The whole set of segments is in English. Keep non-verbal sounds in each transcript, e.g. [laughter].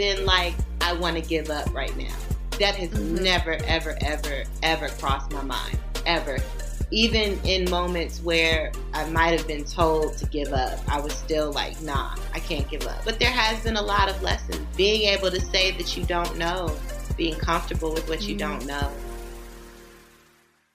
been like, I want to give up right now. That has mm-hmm. never, ever, ever, ever crossed my mind. Ever. Even in moments where I might have been told to give up, I was still like, nah, I can't give up. But there has been a lot of lessons. Being able to say that you don't know, being comfortable with what you mm-hmm. don't know.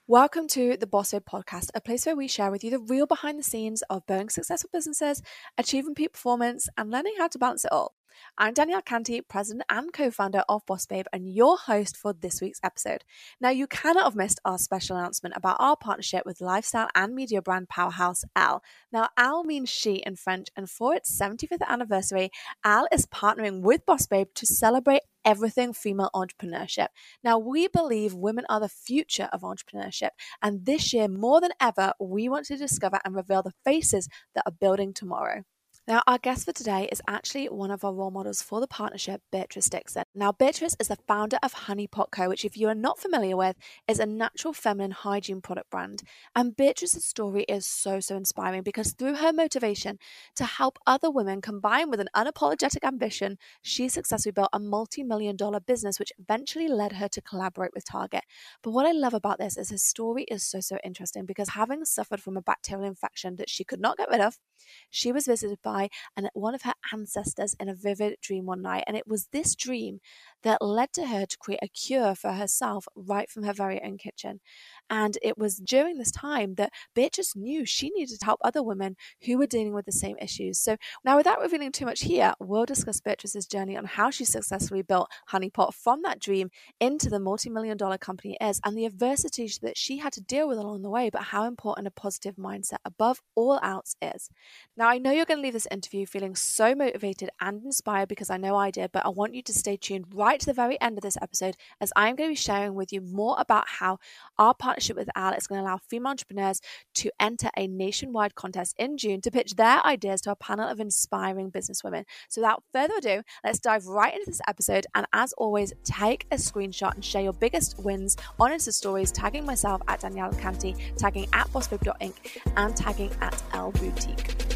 Welcome to the Boss Babe podcast, a place where we share with you the real behind the scenes of building successful businesses, achieving peak performance, and learning how to balance it all. I'm Danielle Canty, president and co founder of Boss Babe, and your host for this week's episode. Now, you cannot have missed our special announcement about our partnership with lifestyle and media brand powerhouse Elle. Now, Elle means she in French, and for its 75th anniversary, Elle is partnering with Boss Babe to celebrate everything female entrepreneurship. Now, we believe women are the future of entrepreneurship, and this year, more than ever, we want to discover and reveal the faces that are building tomorrow. Now, our guest for today is actually one of our role models for the partnership, Beatrice Dixon. Now, Beatrice is the founder of Honey Pot Co., which, if you are not familiar with, is a natural feminine hygiene product brand. And Beatrice's story is so, so inspiring because through her motivation to help other women combine with an unapologetic ambition, she successfully built a multi million dollar business, which eventually led her to collaborate with Target. But what I love about this is her story is so, so interesting because having suffered from a bacterial infection that she could not get rid of, she was visited by and one of her ancestors in a vivid dream one night. And it was this dream that led to her to create a cure for herself right from her very own kitchen. And it was during this time that Beatrice knew she needed to help other women who were dealing with the same issues. So now, without revealing too much here, we'll discuss Beatrice's journey on how she successfully built Honey Pot from that dream into the multi million dollar company it is and the adversity that she had to deal with along the way, but how important a positive mindset above all else is. Now, I know you're going to leave this interview feeling so motivated and inspired because I know I did, but I want you to stay tuned right to the very end of this episode as I'm going to be sharing with you more about how our partner partnership with Elle is going to allow female entrepreneurs to enter a nationwide contest in June to pitch their ideas to a panel of inspiring businesswomen. So, without further ado, let's dive right into this episode. And as always, take a screenshot and share your biggest wins on Insta stories, tagging myself at Danielle Canty, tagging at bossbabe.inc, and tagging at Elle Boutique.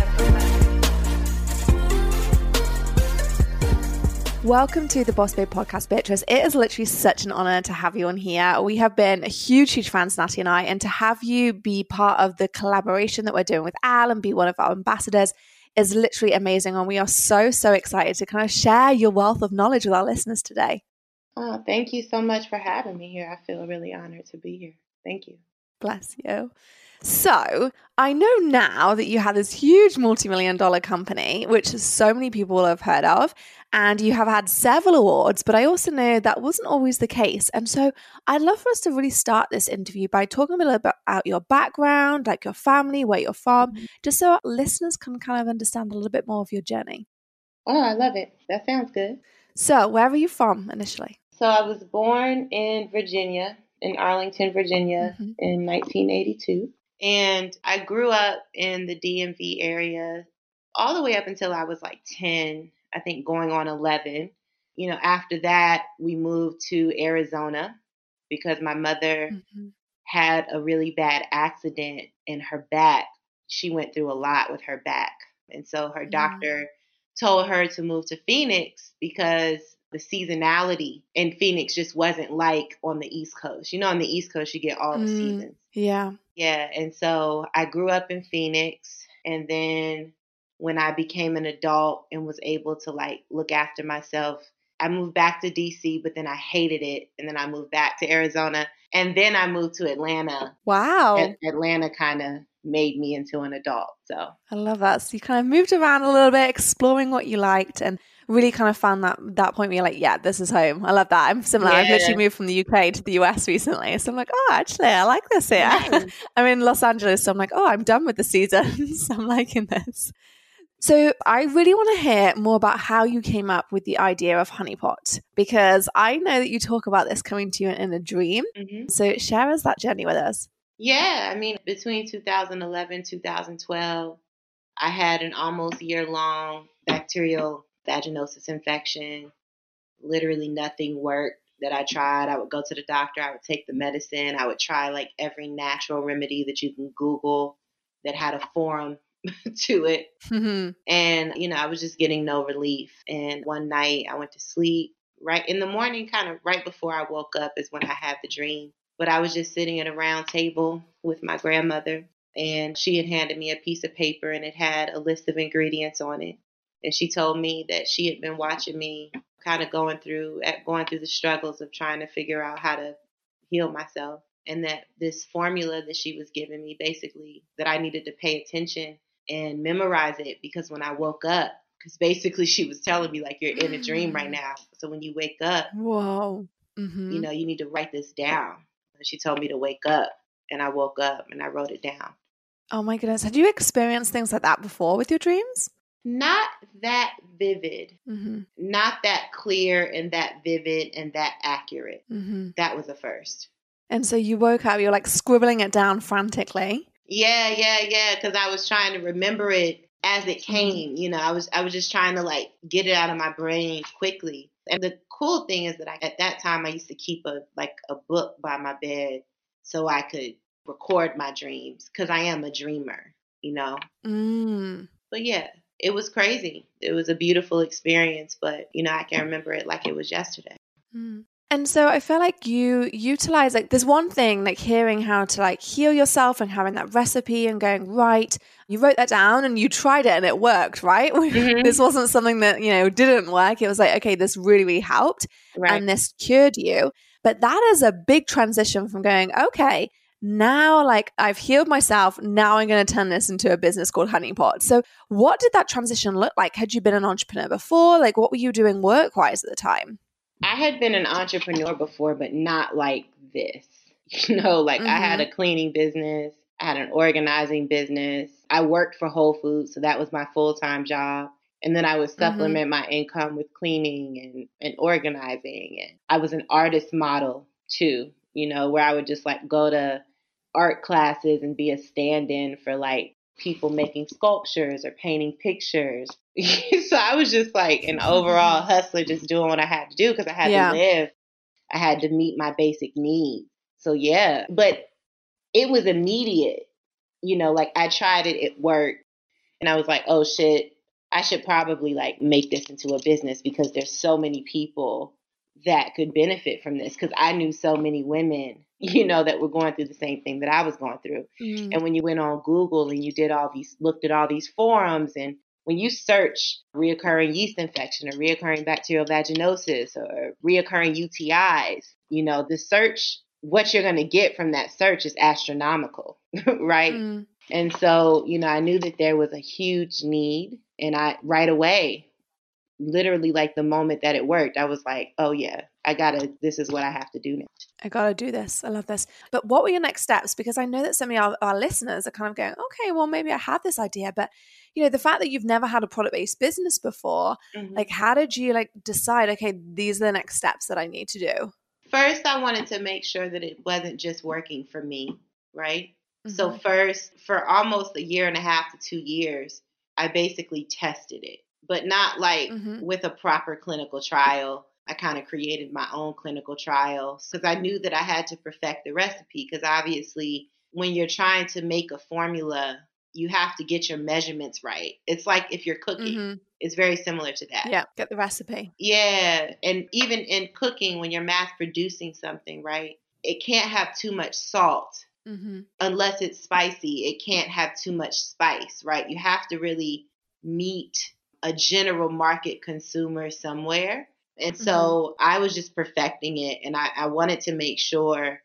Welcome to the Boss Babe podcast, Beatrice. It is literally such an honor to have you on here. We have been huge, huge fans, Natty and I, and to have you be part of the collaboration that we're doing with Elle and be one of our ambassadors is literally amazing. And we are so, so excited to kind of share your wealth of knowledge with our listeners today. Oh, thank you so much for having me here. I feel really honored to be here. Thank you. Bless you. So I know now that you have this huge multi million dollar company, which so many people have heard of, and you have had several awards, but I also know that wasn't always the case. And so I'd love for us to really start this interview by talking a little bit about your background, like your family, where you're from, mm-hmm. just so listeners can kind of understand a little bit more of your journey. Oh, I love it. That sounds good. So, where are you from initially? So, I was born in Virginia, in Arlington, Virginia, mm-hmm. in 1982. And I grew up in the DMV area all the way up until I was like 10, I think going on 11. You know, after that, we moved to Arizona because my mother mm-hmm. had a really bad accident in her back. She went through a lot with her back. And so her mm-hmm. doctor told her to move to Phoenix because the seasonality in Phoenix just wasn't like on the East Coast. You know, on the East Coast, you get all the mm, seasons. Yeah. Yeah. And so I grew up in Phoenix. And then when I became an adult and was able to like look after myself, I moved back to DC, but then I hated it. And then I moved back to Arizona. And then I moved to Atlanta. Wow. And Atlanta kind of made me into an adult. So I love that. So you kind of moved around a little bit, exploring what you liked and really kind of found that that point where you're like, yeah, this is home. I love that. I'm similar. Yeah. I've literally moved from the UK to the US recently. So I'm like, oh, actually, I like this here. [laughs] I'm in Los Angeles. So I'm like, oh, I'm done with the seasons. [laughs] I'm liking this. So I really want to hear more about how you came up with the idea of Honey Pot because I know that you talk about this coming to you in a dream. Mm-hmm. So share us that journey with us. Yeah, I mean, between 2011 2012, I had an almost year long bacterial vaginosis infection. Literally nothing worked that I tried. I would go to the doctor, I would take the medicine, I would try like every natural remedy that you can Google that had a forum [laughs] to it. Mm-hmm. And, you know, I was just getting no relief. And one night I went to sleep. Right in the morning, kind of right before I woke up, is when I had the dream. But I was just sitting at a round table with my grandmother, and she had handed me a piece of paper and it had a list of ingredients on it. And she told me that she had been watching me kind of going through going through the struggles of trying to figure out how to heal myself. And that this formula that she was giving me basically that I needed to pay attention and memorize it because when I woke up because basically she was telling me like you're in a dream right now. So when you wake up whoa. mm-hmm. you know you need to write this down. And she told me to wake up and I woke up and I wrote it down. Oh my goodness. Had you experienced things like that before with your dreams not that vivid, mm-hmm. not that clear and that vivid and that accurate. Mm-hmm. That was a first. And so you woke up, you're like scribbling it down frantically. Yeah, yeah, yeah. Because I was trying to remember it as it mm-hmm. came. You know, I was I was just trying to like get it out of my brain quickly. And the cool thing is that I, at that time I used to keep a like a book by my bed so I could record my dreams because I am a dreamer. You know. Mm. But yeah, it was crazy. It was a beautiful experience, but you know, I can remember it like it was yesterday. Mm. And so I feel like you utilize like there's one thing like hearing how to like heal yourself and having that recipe and going right you wrote that down and you tried it and it worked right [laughs] mm-hmm. this wasn't something that you know didn't work it was like okay this really really helped right. and this cured you but that is a big transition from going okay now like I've healed myself. Now I'm going to turn this into a business called Honey Pot. So, what did that transition look like? Had you been an entrepreneur before? Like, what were you doing work wise at the time? I had been an entrepreneur before, but not like this. [laughs] You know, like mm-hmm. I had mm-hmm. a cleaning business, I had an organizing business. I worked for Whole Foods, so that was my full time job. And then I would mm-hmm. supplement mm-hmm. my income with cleaning and, and organizing. And I was an artist model too, you know, where I would just like go to art classes and be a stand-in for like people making sculptures or painting pictures. [laughs] so I was just like an overall [laughs] hustler, just doing what I had to do because I had yeah. to live. I had to meet my basic needs. So yeah, but it was immediate. You know, like I tried it, it worked, and I was like, oh shit, I should probably like make this into a business because there's so many people that could benefit from this because I knew so many women you know, that were going through the same thing that I was going through. Mm. And when you went on Google and you did all these, looked at all these forums, and when you search reoccurring yeast infection or reoccurring bacterial vaginosis or reoccurring UTIs, you know, the search, what you're going to get from that search is astronomical, [laughs] right? Mm. And so, you know, I knew that there was a huge need. And I, right away, literally like the moment that it worked, I was like, oh yeah, I gotta, this is what I have to do now. I gotta do this. I love this. But what were your next steps? Because I know that some of our, our listeners are kind of going, okay, well, maybe I have this idea, but you know, the fact that you've never had a product based business before, mm-hmm. like, how did you like decide, okay, these are the next steps that I need to do? First, I wanted to make sure that it wasn't just working for me, right? Mm-hmm. So, first, for almost a year and a half to two years, I basically tested it but not like mm-hmm. with a proper clinical trial. I kind of created my own clinical trial because I knew that I had to perfect the recipe. Because obviously, when you're trying to make a formula, you have to get your measurements right. It's like if you're cooking, mm-hmm. it's very similar to that. Yeah, get the recipe. Yeah. And even in cooking, when you're mass producing something, right, it can't have too much salt. Mm-hmm. Unless it's spicy, it can't have too much spice, right? You have to really meet a general market consumer somewhere. And so mm-hmm. I was just perfecting it. And I, I wanted to make sure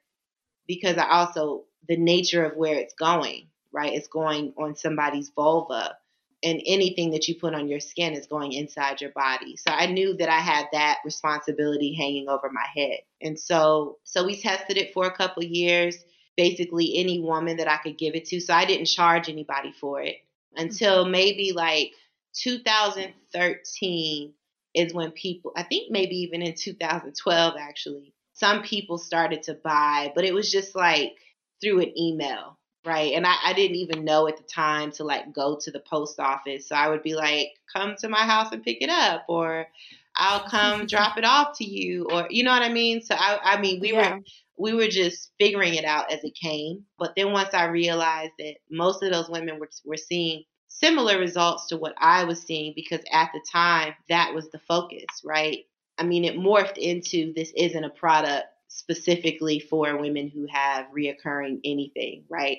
because I also, the nature of where it's going, right? It's going on somebody's vulva. And anything that you put on your skin is going inside your body. So I knew that I had that responsibility hanging over my head. And so, so we tested it for a couple years. Basically, any woman that I could give it to. So I didn't charge anybody for it until mm-hmm. maybe like 2013 is when people, I think maybe even in 2012 actually, some people started to buy, but it was just like through an email. right? And I, I didn't even know at the time to like go to the post office. So I would be like, come to my house and pick it up, or I'll come [laughs] drop it off to you, or you know what I mean? So I, I mean, we Yeah. were we were just figuring it out as it came. But then once I realized that most of those women were were seeing similar results to what I was seeing because at the time that was the focus, right? I mean, it morphed into this isn't a product specifically for women who have reoccurring anything, right?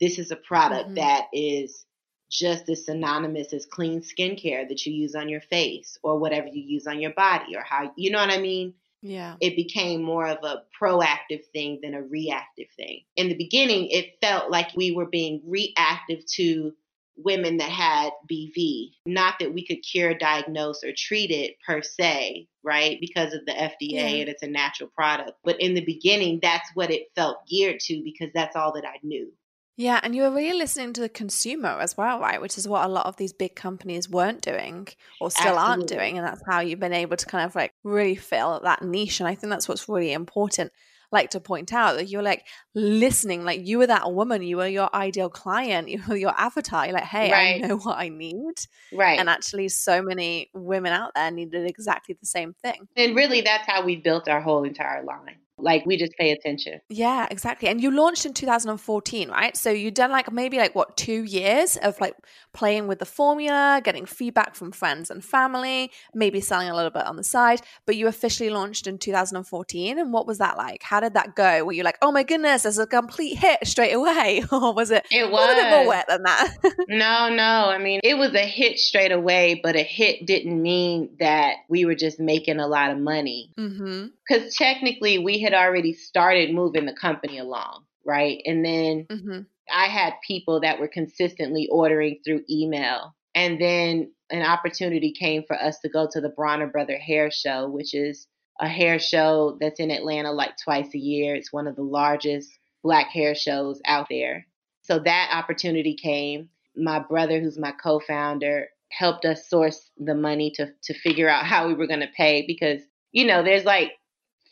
This is a product Mhm. that is just as synonymous as clean skincare that you use on your face or whatever you use on your body or how, you know what I mean? Yeah. it became more of a proactive thing than a reactive thing. In the beginning, it felt like we were being reactive to women that had BV. Not that we could cure, diagnose, or treat it per se, right? Because of the FDA Yeah. and it's a natural product. But in the beginning, that's what it felt geared to because that's all that I knew. Yeah, and you were really listening to the consumer as well, right? Which is what a lot of these big companies weren't doing or still aren't doing. And that's how you've been able to kind of like really fill that niche. And I think that's what's really important. Like to point out that you're like listening, like you were that woman, you were your ideal client, [laughs] you were your avatar. You're like, hey, Right. I know what I need. Right. And actually, so many women out there needed exactly the same thing. and really, that's how we built our whole entire line. Like, we just pay attention. Yeah, exactly. And you launched in 2014, right? So you've done like maybe like what, two years of like playing with the formula, getting feedback from friends and family, maybe selling a little bit on the side. But you officially launched in 2014. And what was that like? How did that go? Were you like, oh my goodness, there's a complete hit straight away? [laughs] or was it It was a little bit more wet than that? [laughs] No, no. I mean, it was a hit straight away, but a hit didn't mean that we were just making a lot of money. mm-hmm. Because technically, we had already started moving the company along, right? And then Mm-hmm. I had people that were consistently ordering through email. And then an opportunity came for us to go to the Bronner Brother Hair Show, which is a hair show that's in Atlanta like twice a year. It's one of the largest black hair shows out there. So that opportunity came. My brother, who's my co founder, helped us source the money to, to figure out how we were going to pay because, you know, there's like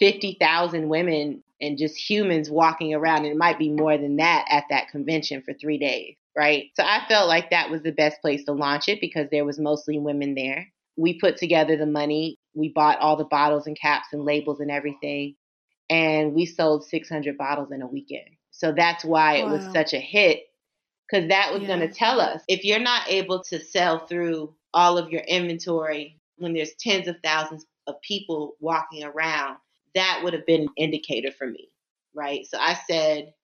50,000 women and just humans walking around, and it might be more than that at that convention for three days, right? So I felt like that was the best place to launch it because there was mostly women there. We put together the money, we bought all the bottles and caps and labels and everything, and we sold 600 bottles in a weekend. So that's why it was such a hit because that was Yeah. going to tell us if you're not able to sell through all of your inventory when there's tens of thousands of people walking around, that would have been an indicator for me, right? So I said,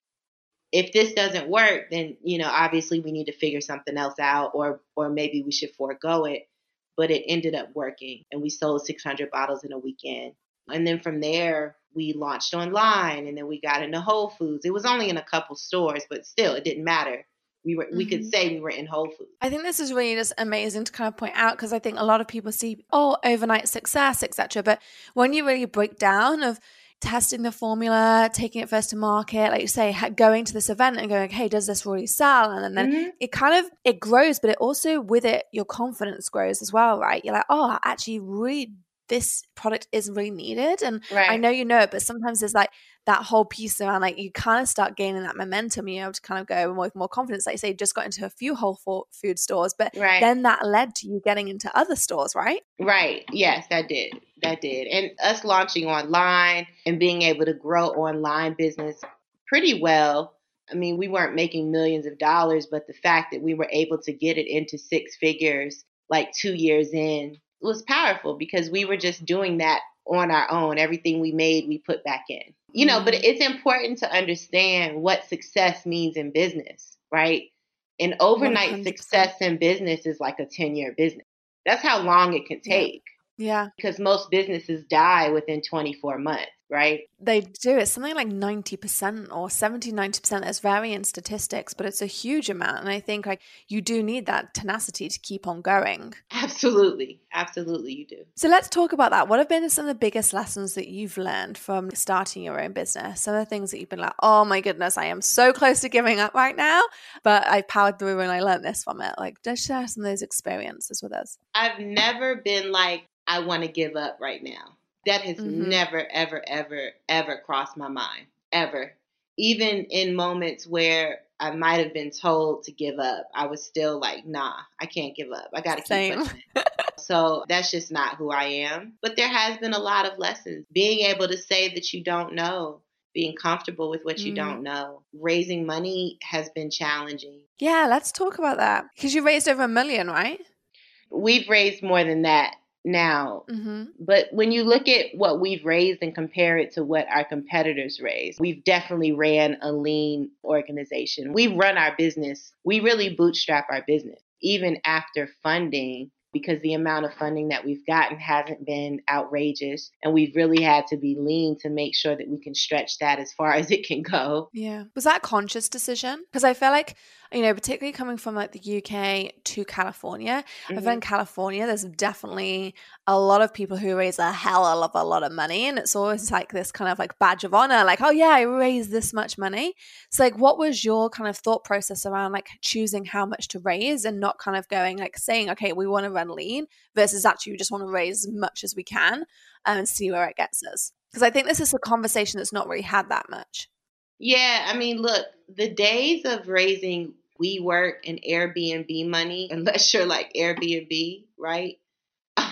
if this doesn't work, then you know obviously we need to figure something else out, or or maybe we should forego it. But it ended up working, and we sold 600 bottles in a weekend. And then from there, we launched online, and then we got into Whole Foods. It was only in a couple stores, but still, it didn't matter. We were we could Mhm. say we were in Whole Foods. I think this is really just amazing to kind of point out because I think a lot of people see oh overnight success etc. But when you really break down of testing the formula, taking it first to market, like you say, going to this event and going, hey, does this really sell? And then Mhm. it kind of it grows, but it also with it your confidence grows as well, right? You're like, oh, actually, really, this product isn't really needed, and Right. I know you know it, but sometimes there's like that whole piece around like you kind of start gaining that momentum, you know, to kind of go with more confidence. Like you say, just got into a few whole fo- food stores, but Right. then that led to you getting into other stores, right? Right. Yes, that did. That did. And us launching online and being able to grow online business pretty well. I mean, we weren't making millions of dollars, but the fact that we were able to get it into six figures like two years in was powerful because we were just doing that on our own. Everything we made, we put back in. You know, but it's important to understand what success means in business, right? An overnight 100%. success in business is like a 10 year business. That's how long it can Yeah. take Yeah, because most businesses die within 24 months, right? they do. It's something like 90% or 70, 90%. There's varying statistics, but it's a huge amount. And I think like you do need that tenacity to keep on going. Absolutely. Absolutely, you do. So let's talk about that. What have been some of the biggest lessons that you've learned from starting your own business? Some of the things that you've been like, oh my goodness, I am so close to giving up right now, but I powered through and I learned this from it. Like, just share some of those experiences with us. I've never been like, I want to give up right now. That has Mhm. never, ever, ever, ever crossed my mind. Ever. Even in moments where I might have been told to give up, I was still like, nah, I can't give up. I got to keep pushing. so that's just not who I am. But there has been a lot of lessons. Being able to say that you don't know, being comfortable with what you mm. don't know. Raising money has been challenging. Yeah, let's talk about that. Because you raised over a million, right? We've raised more than that now. Mm-hmm. But when you look at what we've raised and compare it to what our competitors raise, we've definitely ran a lean organization. We run our business, we really bootstrap our business. Even after funding, because the amount of funding that we've gotten hasn't been outrageous. And we've really had to be lean to make sure that we can stretch that as far [laughs] as it can go. Yeah. Was that conscious decision? Because I feel like you know, particularly coming from like the UK to California. Mm-hmm. I've been in California, there's definitely a lot of people who raise a hell of a lot of money. And it's always like this kind of like badge of honor, like, oh yeah, I raised this much money. So like what was your kind of thought process around like choosing how much to raise and not kind of going like saying, okay, we want to run lean versus actually we just want to raise as much as we can and see where it gets us? Because I think this is a conversation that's not really had that much. Yeah, I mean, look, the days of raising WeWork and Airbnb money, [laughs] unless you're like Airbnb, right? [laughs]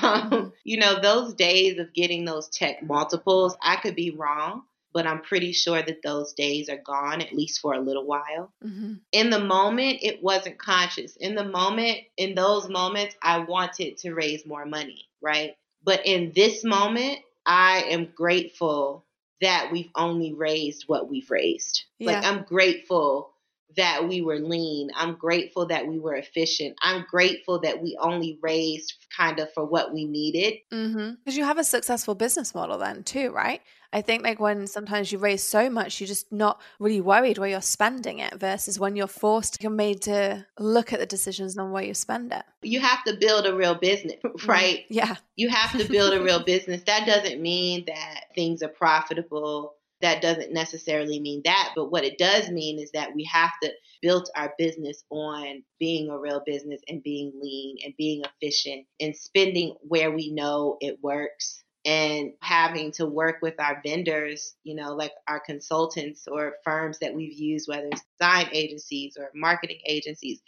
Um, you know, those days of getting those tech multiples, I could be wrong, but I'm pretty sure that those days are gone, at least for a little while. Mm-hmm. In the moment, it wasn't conscious. In the moment, in those moments, I wanted to raise more money, right? But in this moment, I am grateful that we've only raised what we've raised. Yeah. Like I'm grateful that we were lean. I'm grateful that we were efficient. I'm grateful that we only raised kind of for what we needed. Because mm-hmm. you have a successful business model then too, right? I think like when sometimes you raise so much, you're just not really worried where you're spending it versus when you're forced, you're made to look at the decisions on where you spend it. You have to build a real business, [laughs] mm-hmm. right? Yeah. You have to build a real [laughs] business. That doesn't mean that things are profitable that doesn't necessarily mean that. But what it does mean is that we have to build our business on being a real business and being lean and being efficient and spending where we know it works and having to work with our vendors, you know, like our consultants or firms that we've used, whether it's design agencies or marketing agencies,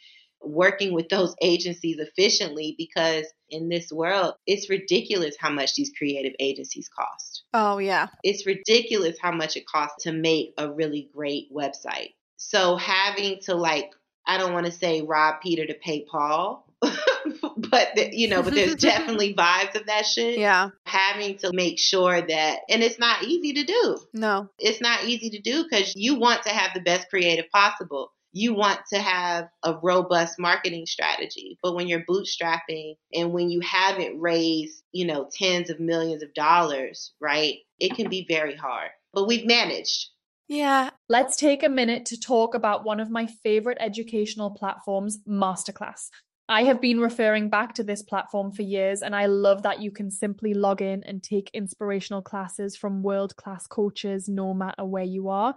working with those agencies efficiently because in this world, it's ridiculous how much these creative agencies cost. Oh, yeah. It's ridiculous how much it costs to make a really great website. So having to, like, I don't want to say rob Peter to pay Paul. [laughs] but the, you know, but there's [laughs] definitely vibes of that shit. Yeah. Having to make sure that, and it's not easy to do. No, it's not easy to do because you want to have the best creative possible you want to have a robust marketing strategy. But when you're bootstrapping and when you haven't raised, you know, tens of millions of dollars, right, it can be very hard. But we've managed. Yeah. Let's take a minute to talk about one of my favorite educational platforms, Masterclass. I have been referring back to this platform for years, and I love that you can simply log in and take inspirational classes from world class coaches no matter where you are.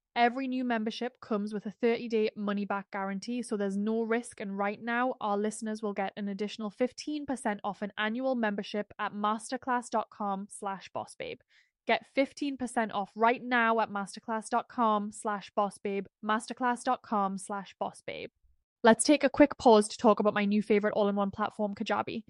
Every new membership comes with a 30 day money back guarantee, so there's no risk. And right now, our listeners will get an additional 15% off an annual membership at masterclass.com slash bossbabe. Get 15% off right now at masterclass.com slash bossbabe, masterclass.com slash bossbabe. Let's take a quick pause to talk about my new favorite all in one platform, Kajabi.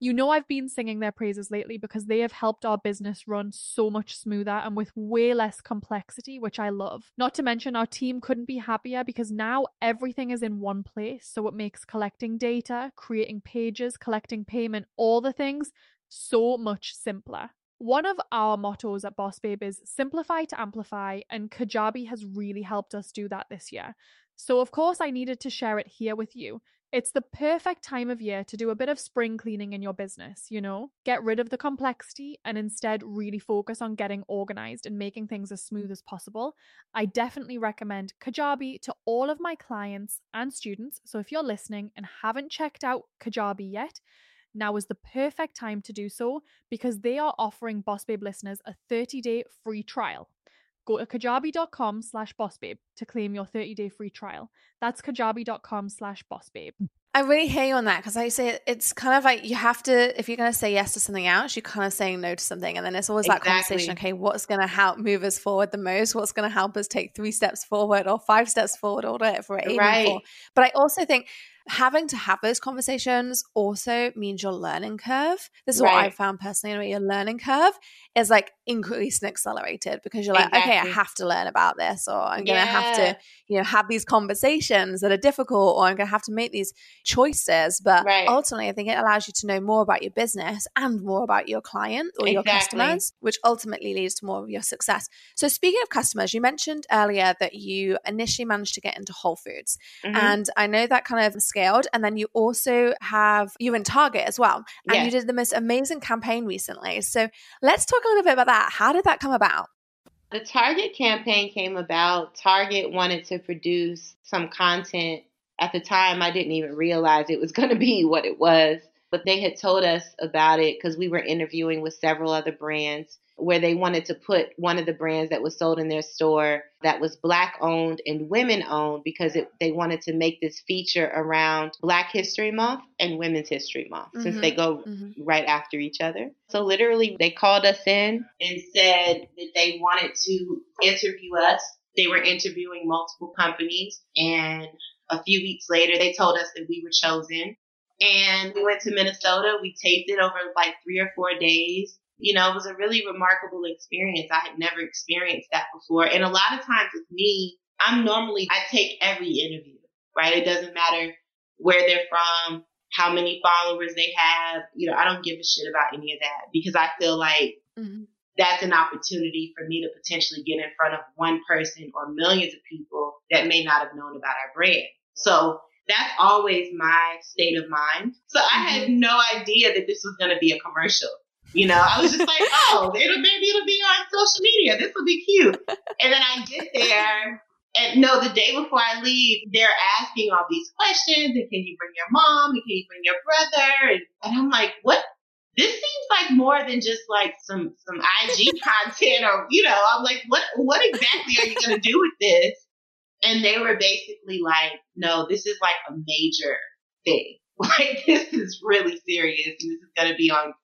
You know, I've been singing their praises lately because they have helped our business run so much smoother and with way less complexity, which I love. Not to mention, our team couldn't be happier because now everything is in one place. So it makes collecting data, creating pages, collecting payment, all the things so much simpler. One of our mottos at Boss Babe is simplify to amplify, and Kajabi has really helped us do that this year. So, of course, I needed to share it here with you. It's the perfect time of year to do a bit of spring cleaning in your business, you know? Get rid of the complexity and instead really focus on getting organized and making things as smooth as possible. I definitely recommend Kajabi to all of my clients and students. So if you're listening and haven't checked out Kajabi yet, now is the perfect time to do so because they are offering Boss Babe listeners a 30-day free trial. Go to kajabi.com slash bossbabe to claim your 30-day free trial. That's kajabi.com slash bossbabe. I really hear you on that because I say it's kind of like you have to, if you're going to say yes to something else, you're kind of saying no to something. And then it's always exactly. that conversation okay, what's going to help move us forward the most? What's going to help us take three steps forward or five steps forward or whatever we're aiming right. for? But I also think having to have those conversations also means your learning curve. This is right. what I found personally. Your learning curve is like increased and accelerated because you're like, exactly. okay, I have to learn about this, or I'm gonna have to, you know, have these conversations that are difficult, or I'm gonna have to make these choices. But right. ultimately, I think it allows you to know more about your business and more about your client or exactly. your customers, which ultimately leads to more of your success. So, speaking of customers, you mentioned earlier that you initially managed to get into Whole Foods, mm-hmm. and I know that kind of scaled. And then you also have you're in Target as well, and yes. you did the most amazing campaign recently. So, let's talk a little bit about that. How did that come about? The Target campaign came about. Target wanted to produce some content. At the time, I didn't even realize it was [laughs] going to be what it was, but they had told us about it because we were interviewing with several other brands where they wanted to put one of the brands that was sold in their store that was black owned and women owned because it, they wanted to make this feature around Black History Month and Women's History Month mm-hmm. since they go mm-hmm. right after each other. So literally they called us in and said that they wanted to interview us. They were interviewing multiple companies and a few weeks later they told us that we were chosen and we went to Minnesota. We taped it over like three or four days you know, it was a really remarkable experience. I had never experienced that before. And a lot of times with me, I'm normally, I take every interview, right? It doesn't matter where they're from, how many followers they have. You know, I don't give a shit about any of that because I feel like mm-hmm. that's an opportunity for me to potentially get in front of one person or millions of people that may not have known about our brand. So that's always my state of mind. So I had mm-hmm. no idea that this was going to be a commercial. You know, I was just like, [laughs] oh, it'll maybe it'll be on social media. This will be cute. And then I get there, and no, the day before I leave, they're asking all these questions. And can you bring your mom? And can you bring your brother? And, and I'm like, what? This seems like more than just like some some IG [laughs] content, or you know, I'm like, what what exactly are you gonna do with this? And they were basically like, no, this is like a major thing. [laughs] Like this is really serious, and this is gonna be on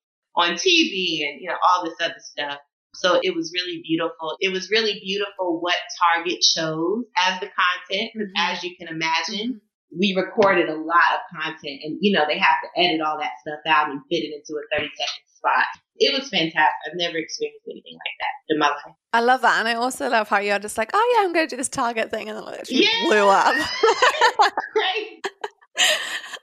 on TV and, you know, all this other stuff. So it was really beautiful. It was really beautiful what Target chose as the content, because mm-hmm. as you can imagine, mm-hmm. we recorded a lot of content and, you know, they have to edit all that stuff out and fit it into a 30 second spot. It was fantastic. I've never experienced anything like that in my life. I love that. And I also love how you're just like, oh, yeah, I'm going to do this Target thing. And then it yeah. blew up. Great. [laughs]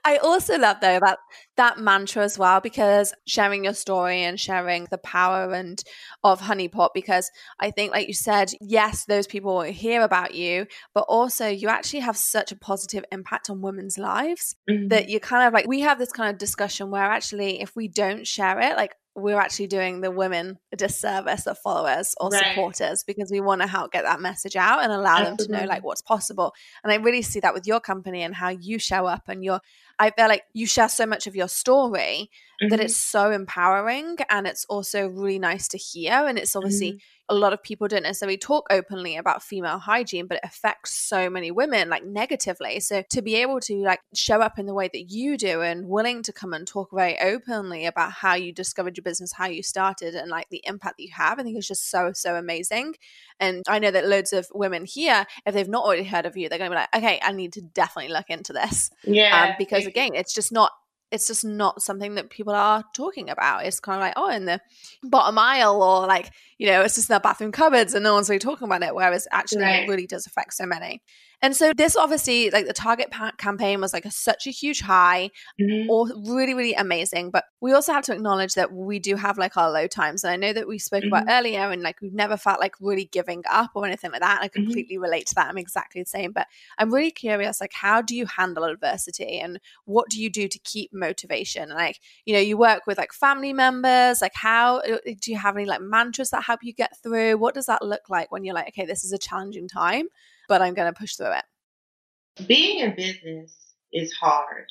I also love though about that mantra as well because sharing your story and sharing the power and of honeypot because I think like you said yes those people hear about you but also you actually have such a positive impact on women's lives mm-hmm. that you kind of like we have this kind of discussion where actually if we don't share it like we're actually doing the women a disservice that follow us or right. support us because we want to help get that message out and allow Absolutely. them to know like what's possible. And I really see that with your company and how you show up and your I feel like you share so much of your story mm-hmm. that it's so empowering and it's also really nice to hear. And it's obviously mm-hmm a lot of people don't necessarily talk openly about female hygiene, but it affects so many women like negatively. So to be able to like show up in the way that you do and willing to come and talk very openly about how you discovered your business, how you started, and like the impact that you have, I think is just so, so amazing. And I know that loads of women here, if they've not already heard of you, they're going to be like, okay, I need to definitely look into this. Yeah. Um, because again, it's just not it's just not something that people are talking about. It's kind of like, oh, in the bottom aisle, or like, you know, it's just in the bathroom cupboards and no one's really talking about it. Whereas actually, right. it really does affect so many. And so this obviously, like the Target campaign was like a, such a huge high, mm-hmm. or really, really amazing. But we also have to acknowledge that we do have like our low times. And I know that we spoke mm-hmm. about earlier, and like we've never felt like really giving up or anything like that. I mm-hmm. completely mm-hmm. relate to that. I'm exactly the same. But I'm really curious, like, how do you handle adversity, and what do you do to keep motivation? Like, you know, you work with like family members. Like, how uh, do you have any like mantras that help you get through? What does that look like when you're like, okay, this is a challenging time? But I'm going to push through it. Being in business is hard,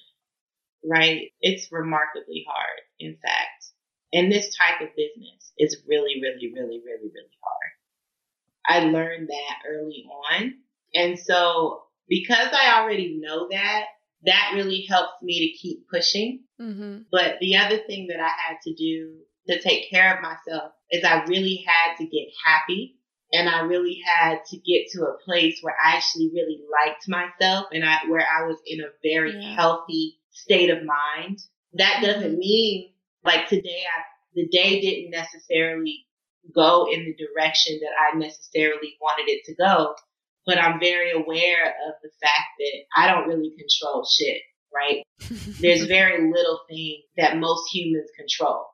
right? It's remarkably hard, in fact. And this type of business is really, really, really, really, really hard. I learned that early on. And so because I already know that, that really helps me to keep pushing. Mm-hmm. But the other thing that I had to do to take care of myself is I really had to get happy and I really had to get to a place where I actually really liked myself and I where I was in a very yeah. healthy state of mind. That doesn't mm-hmm. mean like today I the day didn't necessarily go in the direction that I necessarily wanted it to go, but I'm very aware of the fact that I don't really control shit, right? [laughs] There's very little thing that most humans control,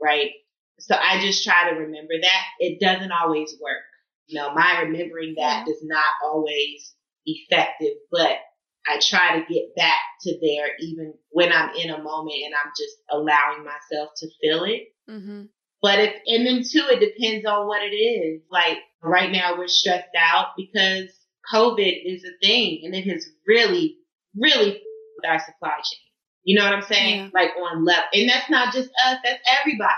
right? So I just try to remember that it doesn't always work. You know, my remembering that is not always effective, but I try to get back to there even when I'm in a moment and I'm just allowing myself to feel it. Mm-hmm. But if, and then too, it depends on what it is. Like right now we're stressed out because COVID is a thing and it has really, really with our supply chain. You know what I'm saying? Yeah. Like on level. And that's not just us, that's everybody.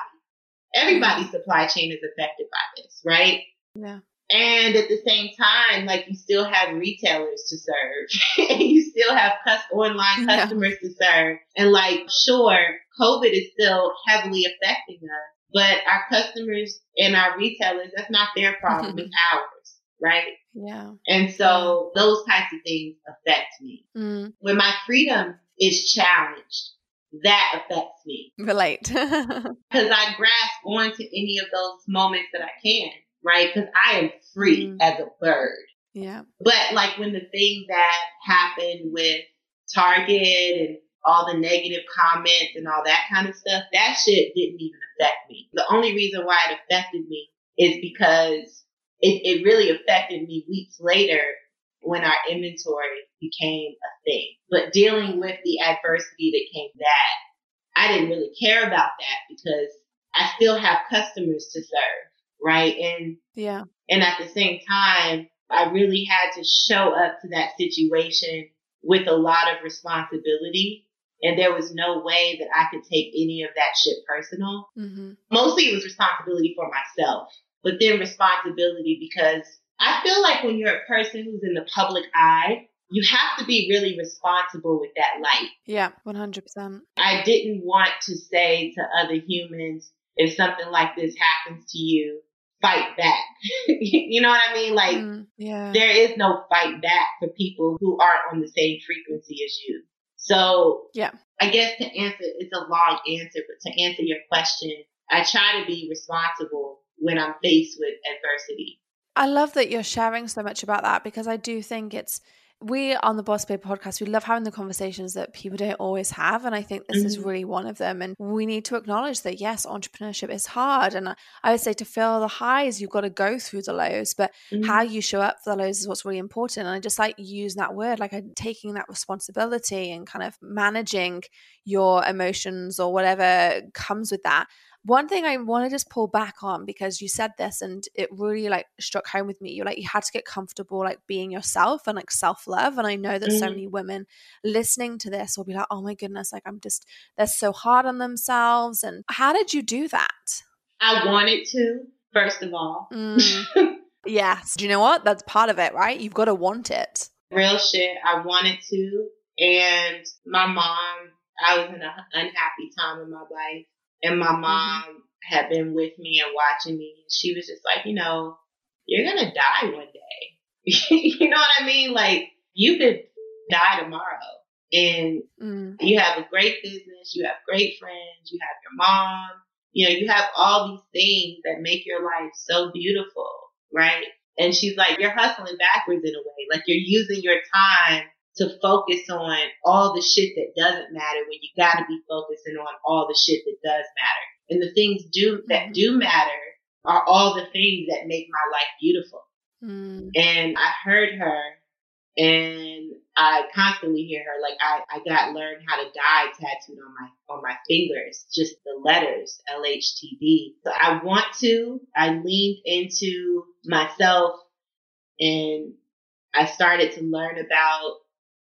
Everybody's supply chain is affected by this, right? Yeah. And at the same time, like you still have retailers to serve [laughs] and you still have cus- online customers yeah. to serve. And like, sure, COVID is still heavily affecting us, but our customers and our retailers, that's not their problem. it's [laughs] ours, right? Yeah. And so those types of things affect me. Mm. When my freedom is challenged, that affects me. Relate. [laughs] Because I grasp onto any of those moments that I can right? Because I am free mm. as a bird. Yeah. But like when the thing that happened with Target and all the negative comments and all that kind of stuff, that shit didn't even affect me. The only reason why it affected me is because it, it really affected me weeks later when our inventory became a thing. But dealing with the adversity that came that, I didn't really care about that because I still have customers to serve right? And yeah. And at the same time, I really had to show up to that situation with a lot of responsibility. And there was no way that I could take any of that shit personal. Mm-hmm. Mostly it was responsibility for myself, but then responsibility because I feel like when you're a person who's in the public eye, you have to be really responsible with that light. Yeah, 100%. I didn't want to say to other humans, if something like this happens to you, fight back. [laughs] you know what I mean? Like, mm, yeah. there is no fight back for people who aren't on the same frequency as you. So, yeah, I guess to answer, it's a long answer, but to answer your question, I try to be responsible when I'm faced with adversity. I love that you're sharing so much about that because I do think it's we on the Boss Babe podcast, we love having the conversations that people don't always have. And I think this mm-hmm. is really one of them. And we need to acknowledge that, yes, entrepreneurship is hard. And I would say to feel the highs, you've got to go through the lows, but mm-hmm. how you show up for the lows is what's really important. And I just like using that word, like taking that responsibility and kind of managing your emotions or whatever comes with that one thing I want to just pull back on because you said this and it really like struck home with me. You're like you had to get comfortable like being yourself and like self love. And I know that mm. so many women listening to this will be like, oh my goodness, like I'm just they're so hard on themselves. And how did you do that? I wanted to, first of all. Mm. [laughs] yes. Do you know what? That's part of it, right? You've got to want it. Real shit. I wanted to. And my mom, I was in an unhappy time in my life and my mm-hmm. mom mm-hmm. had been with me and watching me. She was just like, you know, you're going to die one day. [laughs] you know what I mean? Like, you could die tomorrow. and mm. you have a great business, you have great friends, you have your mom, you know, you have all these things that make your life so beautiful, right? And she's like, you're hustling backwards in a way. Like you're using your time to focus on all the shit that doesn't matter when you gotta be focusing on all the shit that does matter. And the things do that mm-hmm. do matter are all the things that make my life beautiful. Mm. And I heard her and I constantly hear her like I, I got learned how to die tattooed on my on my fingers, just the letters LHTD. So I want to. I leaned into myself and I started to learn about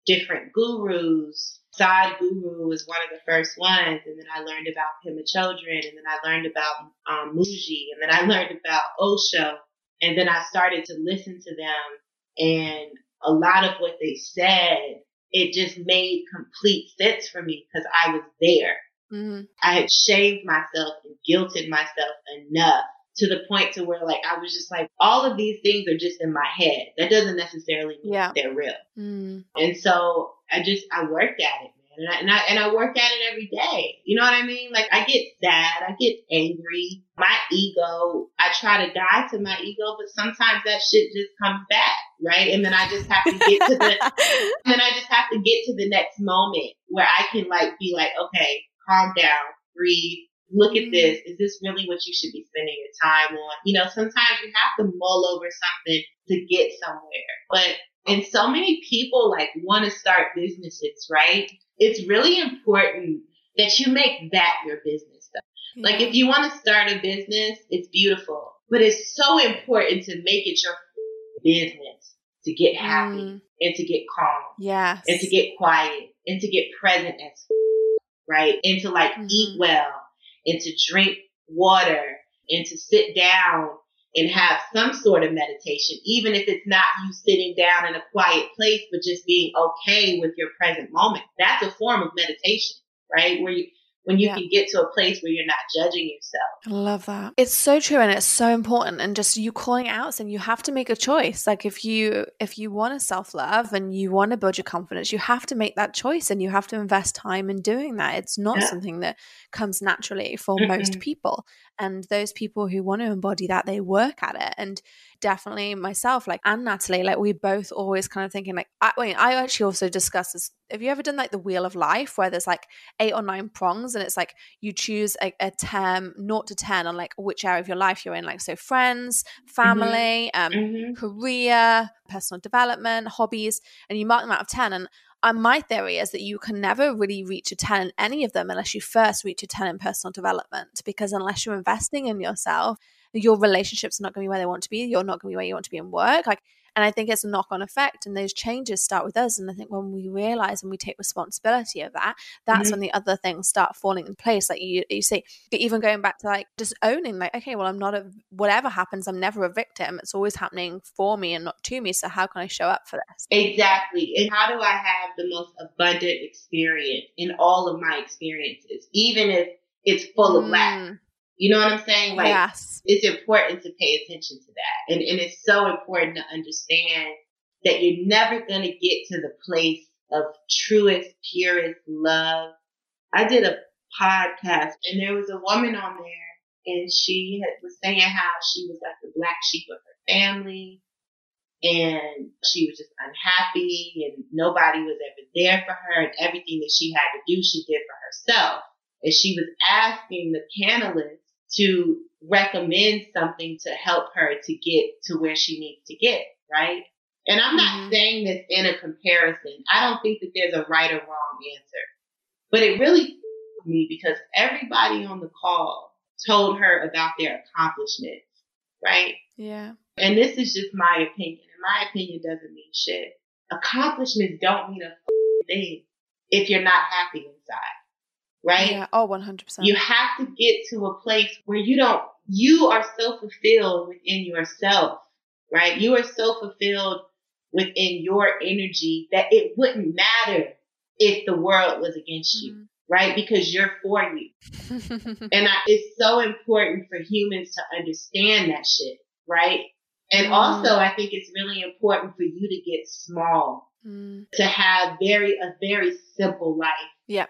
different gurus. Sadhguru was one of the first ones, and then I learned about Pema Chodron, and then I learned about um, Mooji, and then I [laughs] learned about Osho, and then I started to listen to them, and a lot of what they said, it just made complete sense for me because I was there. Mm-hmm. I had shaved myself and guilted myself enough to the point to where like I was just like all of these things are just in my head. That doesn't necessarily mean yeah. they're real. Mm. And so I just I worked at it, and I, and I and I work at it every day. You know what I mean? Like I get sad, I get angry. My ego, I try to die to my ego, but sometimes that shit just comes back, right? And then I just have to get to the [laughs] then I just have to get to the next moment where I can like be like, okay, calm down, breathe, look at this. Is this really what you should be spending your time on? You know, sometimes you have to mull over something to get somewhere. But and so many people like want to start businesses, right? it's really important that you make that your business though. Like if you want to start a business, it's beautiful, but it's so important to make it your business to get happy mm. and to get calm. Yeah. And to get quiet and to get present as right? And to like mm-hmm. eat well and to drink water and to sit down and have some sort of meditation, even if it's not you sitting down in a quiet place, but just being okay with your present moment. That's a form of meditation, right? Where you, when you yeah. can get to a place where you're not judging yourself. I love that. It's so true and it's so important and just you calling out saying you have to make a choice. Like if you if you want to self-love and you want to build your confidence, you have to make that choice and you have to invest time in doing that. It's not yeah. something that comes naturally for most people. And those people who want to embody that, they work at it. And definitely myself, like and Natalie, like we both always kind of thinking like I, I, mean, I actually also discuss this. Have you ever done like the wheel of life where there's like eight or nine prongs and it's like you choose a, a term naught to ten on like which area of your life you're in, like so friends, mm-hmm. family, mm-hmm. Um, mm-hmm. career, personal development, hobbies, and you mark them out of ten. And and my theory is that you can never really reach a 10 in any of them unless you first reach a 10 in personal development. Because unless you're investing in yourself, your relationships are not going to be where they want to be. You're not going to be where you want to be in work. Like and I think it's a knock on effect. And those changes start with us. And I think when we realize and we take responsibility of that, that's mm-hmm. when the other things start falling in place. Like you, you see, even going back to like just owning, like, okay, well, I'm not a, whatever happens, I'm never a victim. It's always happening for me and not to me. So how can I show up for this? Exactly. And how do I have the most abundant experience in all of my experiences, even if it's full of mm. lack? You know what I'm saying? Like, yes. it's important to pay attention to that. And, and it's so important to understand that you're never going to get to the place of truest, purest love. I did a podcast and there was a woman on there and she had, was saying how she was like the black sheep of her family and she was just unhappy and nobody was ever there for her and everything that she had to do, she did for herself. And she was asking the panelists to recommend something to help her to get to where she needs to get, right? And I'm not mm-hmm. saying this in a comparison. I don't think that there's a right or wrong answer. But it really me because everybody on the call told her about their accomplishments, right? Yeah. And this is just my opinion. And my opinion doesn't mean shit. Accomplishments don't mean a thing if you're not happy inside right? Yeah. Oh, 100%. You have to get to a place where you don't, you are so fulfilled within yourself, right? You are so fulfilled within your energy that it wouldn't matter if the world was against mm-hmm. you, right? Because you're for you. [laughs] and I, it's so important for humans to understand that shit, right? And mm. also, I think it's really important for you to get small mm. to have very a very simple life. Yeah.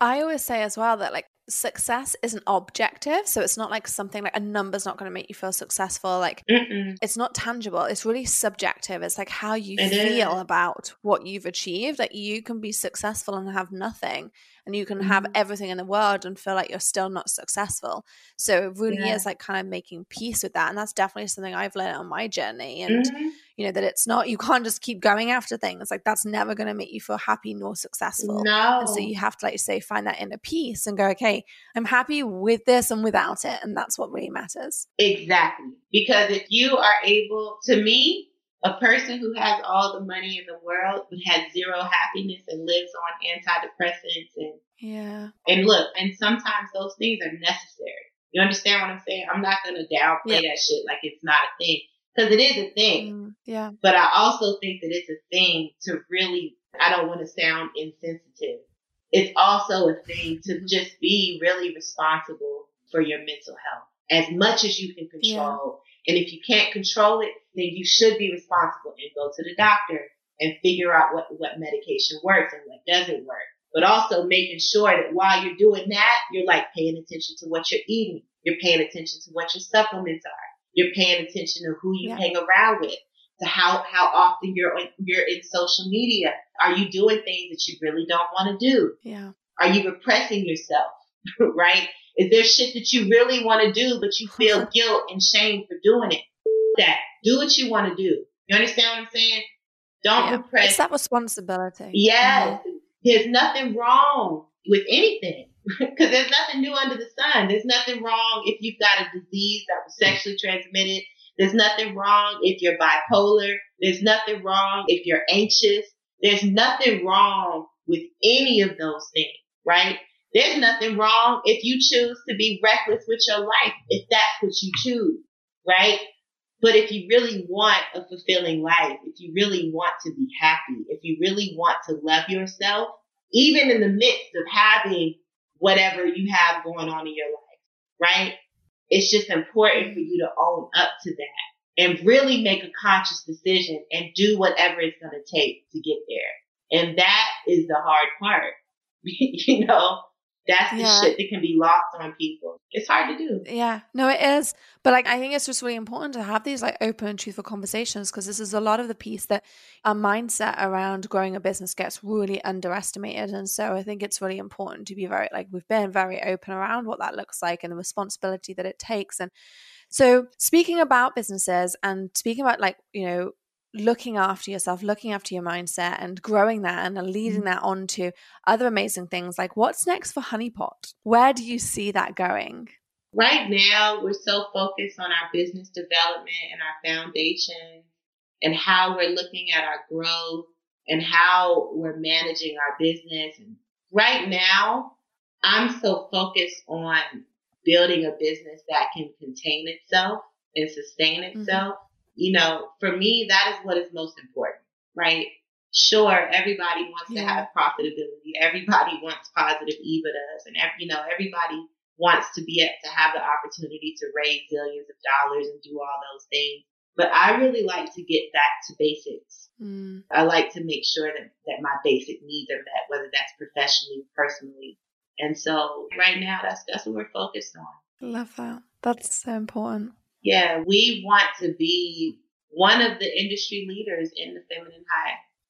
I always say as well that like success isn't objective so it's not like something like a number's not going to make you feel successful like Mm-mm. it's not tangible it's really subjective it's like how you it feel is. about what you've achieved like you can be successful and have nothing and you can mm-hmm. have everything in the world and feel like you're still not successful. So it really yeah. is like kind of making peace with that. And that's definitely something I've learned on my journey. And, mm-hmm. you know, that it's not, you can't just keep going after things. Like that's never going to make you feel happy nor successful. No. And so you have to, like you say, find that inner peace and go, okay, I'm happy with this and without it. And that's what really matters. Exactly. Because if you are able, to me, a person who has all the money in the world but has zero happiness and lives on antidepressants and yeah. and look and sometimes those things are necessary. You understand what i'm saying? I'm not going to downplay yeah. that shit like it's not a thing because it is a thing. Mm, yeah. But i also think that it's a thing to really i don't want to sound insensitive. It's also a thing to mm-hmm. just be really responsible for your mental health as much as you can control and if you can't control it, then you should be responsible and go to the doctor and figure out what, what medication works and what doesn't work. But also making sure that while you're doing that, you're like paying attention to what you're eating. You're paying attention to what your supplements are. You're paying attention to who you yeah. hang around with, to how, how often you're, you're in social media. Are you doing things that you really don't want to do? Yeah. Are you repressing yourself? Right? Is there shit that you really want to do, but you feel [laughs] guilt and shame for doing it? That. Do what you want to do. You understand what I'm saying? Don't yeah. repress. It's that responsibility. Yes. Mm-hmm. There's nothing wrong with anything [laughs] because there's nothing new under the sun. There's nothing wrong if you've got a disease that was sexually transmitted. There's nothing wrong if you're bipolar. There's nothing wrong if you're anxious. There's nothing wrong with any of those things, right? There's nothing wrong if you choose to be reckless with your life, if that's what you choose, right? But if you really want a fulfilling life, if you really want to be happy, if you really want to love yourself, even in the midst of having whatever you have going on in your life, right? It's just important for you to own up to that and really make a conscious decision and do whatever it's going to take to get there. And that is the hard part. [laughs] you know, that's the yeah. shit that can be lost on people. It's hard to do. Yeah, no, it is. But like, I think it's just really important to have these like open and truthful conversations because this is a lot of the piece that our mindset around growing a business gets really underestimated. And so I think it's really important to be very like we've been very open around what that looks like and the responsibility that it takes. And so speaking about businesses and speaking about like you know looking after yourself, looking after your mindset and growing that and leading mm-hmm. that on to other amazing things. Like, what's next for Honey Pot? Where do you see that going? Right now, we're so focused on our business development and our foundation and how we're looking at our growth and how we're managing our business. And right now, I'm so focused on building a business that can contain itself and sustain mm-hmm. itself. Mm-hmm you know, for me, that is what is most important, right? Sure, everybody wants yeah. to have profitability. Everybody [laughs] wants positive EBITDAs and, every, you know, everybody wants to be to have the opportunity to raise zillions of dollars and do all those things. But I really like to get back to basics. Mm. I like to make sure that, that my basic needs are met, whether that's professionally, personally. And so right now, that's, that's what we're focused on. Love that. That's so important. Yeah, we want to be one of the industry leaders in the feminine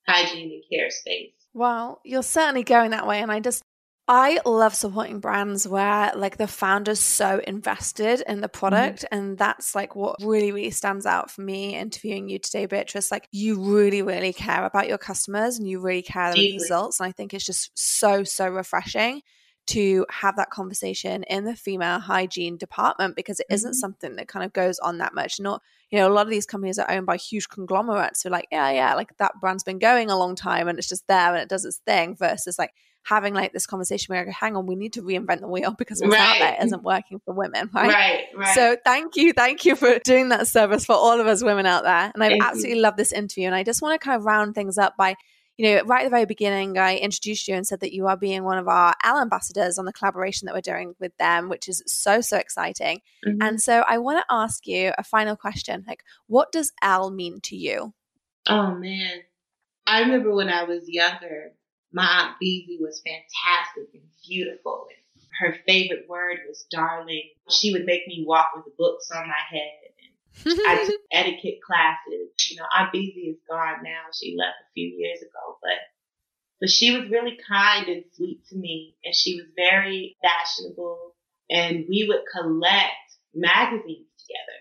hygiene and care space. Well, you're certainly going that way. And I just, I love supporting brands where like the founder's so invested in the product. Mm-hmm. And that's like what really, really stands out for me interviewing you today, Beatrice. Like you really, really care about your customers and you really care about the results. And I think it's just so, so refreshing to have that conversation in the female hygiene department because it isn't mm-hmm. something that kind of goes on that much. Not, you know, a lot of these companies are owned by huge conglomerates who are like, yeah, yeah, like that brand's been going a long time and it's just there and it does its thing versus like having like this conversation where I go, hang on, we need to reinvent the wheel [laughs] because what's right. out there isn't working for women, right? [laughs] Right, right. So thank you, thank you for doing that service for all of us women out there. And I've absolutely love this interview. And I just want to kind of round things up by you know, right at the very beginning, I introduced you and said that you are being one of our Elle ambassadors on the collaboration that we're doing with them, which is so, so exciting. Mm-hmm. And so I want to ask you a final question like, what does Elle mean to you? Oh, man. I remember when I was younger, my Aunt Beezy was fantastic and beautiful. And her favorite word was darling. She would make me walk with books on my head. I took [laughs] etiquette classes. You know, Aunt Beezy is gone now. She left a few years ago, but but she was really kind and sweet to me, and she was very fashionable. And we would collect magazines together.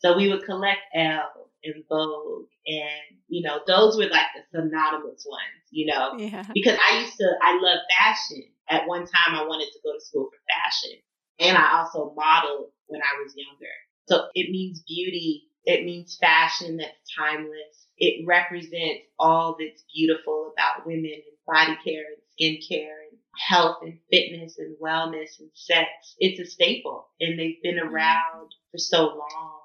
So we would collect Elle and Vogue, and you know, those were like the synonymous ones. You know, Yeah. because I used to, I love fashion. At one time, I wanted to go to school for fashion, and I also modeled when I was younger. So it means beauty. It means fashion that's timeless. It represents all that's beautiful about women and body care and skincare and health and fitness and wellness and sex. It's a staple and they've been around for so long.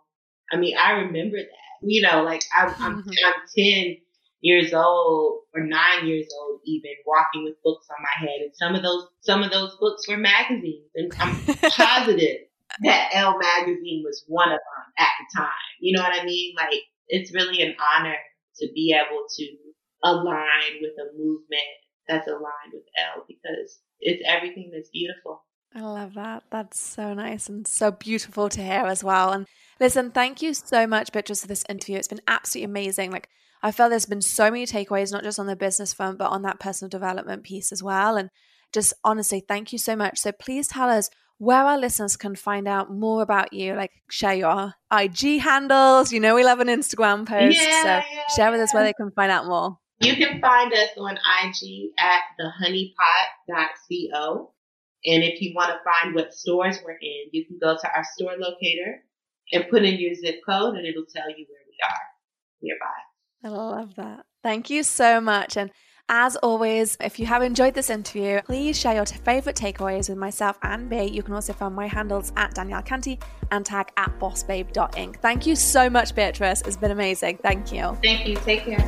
I mean, I remember that, you know, like I'm, I'm, Mhm. I'm 10 years old or nine years old, even walking with books on my head. And some of those, some of those books were magazines and I'm [laughs] positive that Elle magazine was one of them at the time. You know what I mean? Like it's really an honor to be able to align with a movement that's aligned with Elle because it's everything that's beautiful. I love that. That's so nice and so beautiful to hear as well. And listen, thank you so much, Beatrice, for this interview. It's been absolutely amazing. Like, I feel there's been so many takeaways, not just on the business front, but on that personal development piece as well. And just honestly, thank you so much. So please tell us where our listeners can find out more about you. Like, share your IG handles. You know, we love an Instagram post. Yeah, so yeah, share with us where they can find out more. You can find us on IG at thehoneypot.co. And if you want to find what stores we're in, you can go to our store locator and put in your zip code and it'll tell you where we are nearby. I love that. Thank you so much. And as always, if you have enjoyed this interview, please share your favorite takeaways with myself and B. You can also find my handles at Danielle Canty and tag at bossbabe.inc. Thank you so much, Beatrice. It's been amazing. Thank you. Thank you. Take care.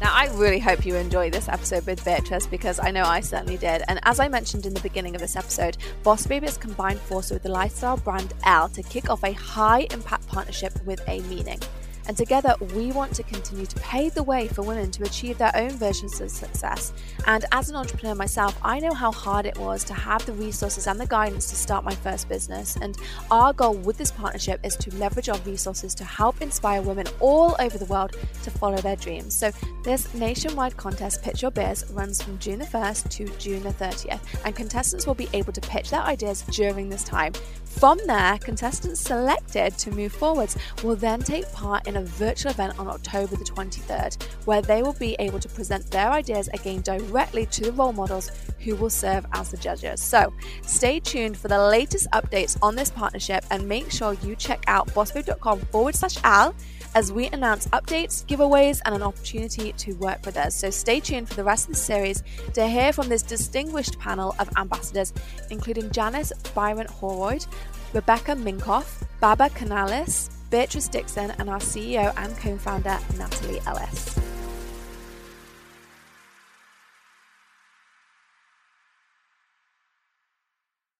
Now, I really hope you enjoyed this episode with Beatrice because I know I certainly did. And as I mentioned in the beginning of this episode, Boss Babe has combined forces with the lifestyle brand Elle to kick off a high impact partnership with a meaning. And together, we want to continue to pave the way for women to achieve their own versions of success. And as an entrepreneur myself, I know how hard it was to have the resources and the guidance to start my first business. And our goal with this partnership is to leverage our resources to help inspire women all over the world to follow their dreams. So, this nationwide contest, Pitch Your Biz, runs from June the 1st to June the 30th, and contestants will be able to pitch their ideas during this time. From there, contestants selected to move forwards will then take part in a virtual event on October the 23rd, where they will be able to present their ideas again directly to the role models who will serve as the judges. So, stay tuned for the latest updates on this partnership and make sure you check out bossbabe.com forward slash Elle as we announce updates, giveaways, and an opportunity to work with us. So stay tuned for the rest of the series to hear from this distinguished panel of ambassadors, including Janice Bryant Howroyd, Rebecca Minkoff, Baba Canales, Beatrice Dixon, and our CEO and co founder, Natalie Ellis.